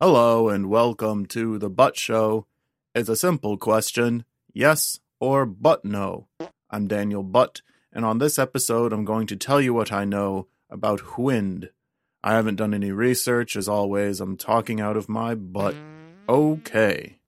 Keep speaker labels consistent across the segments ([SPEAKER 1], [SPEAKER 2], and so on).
[SPEAKER 1] Hello and welcome to the Butt Show. It's a simple question yes or but no. I'm Daniel Butt, and on this episode, I'm going to tell you what I know about wind. I haven't done any research, as always, I'm talking out of my butt. Okay.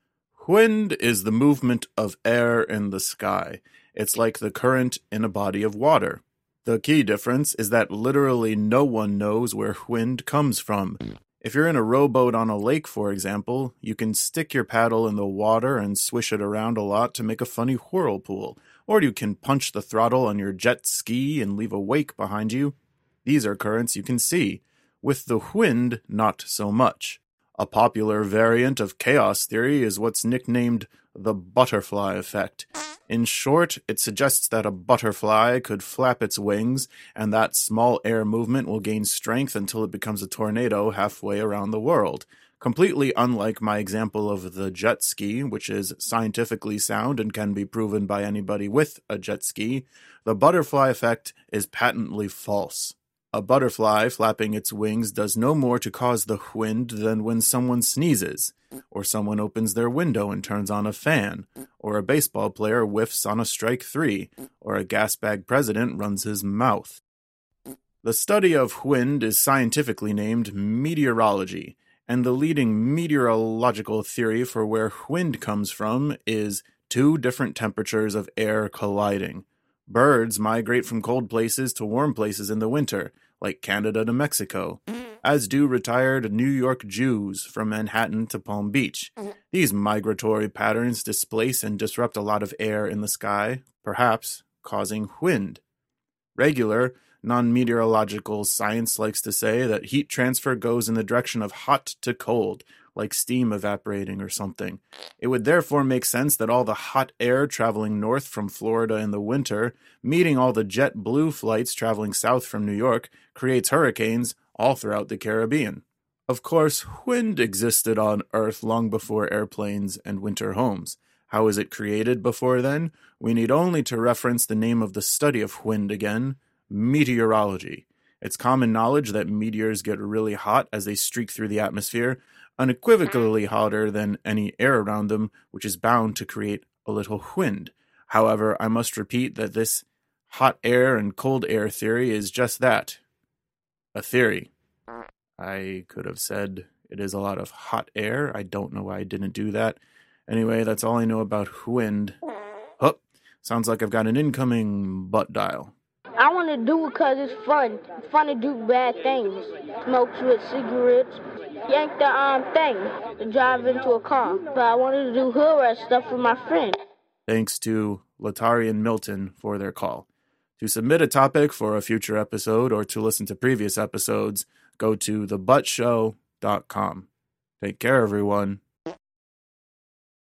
[SPEAKER 1] Wind is the movement of air in the sky. It's like the current in a body of water. The key difference is that literally no one knows where wind comes from. If you're in a rowboat on a lake, for example, you can stick your paddle in the water and swish it around a lot to make a funny whirlpool, or you can punch the throttle on your jet ski and leave a wake behind you. These are currents you can see. With the wind, not so much. A popular variant of chaos theory is what's nicknamed the butterfly effect. In short, it suggests that a butterfly could flap its wings, and that small air movement will gain strength until it becomes a tornado halfway around the world. Completely unlike my example of the jet ski, which is scientifically sound and can be proven by anybody with a jet ski, the butterfly effect is patently false. A butterfly flapping its wings does no more to cause the wind than when someone sneezes, or someone opens their window and turns on a fan, or a baseball player whiffs on a strike three, or a gas bag president runs his mouth. The study of wind is scientifically named meteorology, and the leading meteorological theory for where wind comes from is two different temperatures of air colliding. Birds migrate from cold places to warm places in the winter, like Canada to Mexico, as do retired New York Jews from Manhattan to Palm Beach. These migratory patterns displace and disrupt a lot of air in the sky, perhaps causing wind. Regular, non meteorological science likes to say that heat transfer goes in the direction of hot to cold, like steam evaporating or something. It would therefore make sense that all the hot air traveling north from Florida in the winter, meeting all the JetBlue flights traveling south from New York, creates hurricanes all throughout the Caribbean. Of course, wind existed on Earth long before airplanes and winter homes. How is it created before then? We need only to reference the name of the study of wind again meteorology. It's common knowledge that meteors get really hot as they streak through the atmosphere, unequivocally hotter than any air around them, which is bound to create a little wind. However, I must repeat that this hot air and cold air theory is just that a theory. I could have said it is a lot of hot air. I don't know why I didn't do that. Anyway, that's all I know about wind. Oh, sounds like I've got an incoming butt dial.
[SPEAKER 2] I want to do it because it's fun. fun to do bad things. Smoke with cigarettes, yank the um thing, drive into a car. But I wanted to do hood stuff with my friend.
[SPEAKER 1] Thanks to Latarian Milton for their call. To submit a topic for a future episode or to listen to previous episodes, go to thebuttshow.com. Take care, everyone.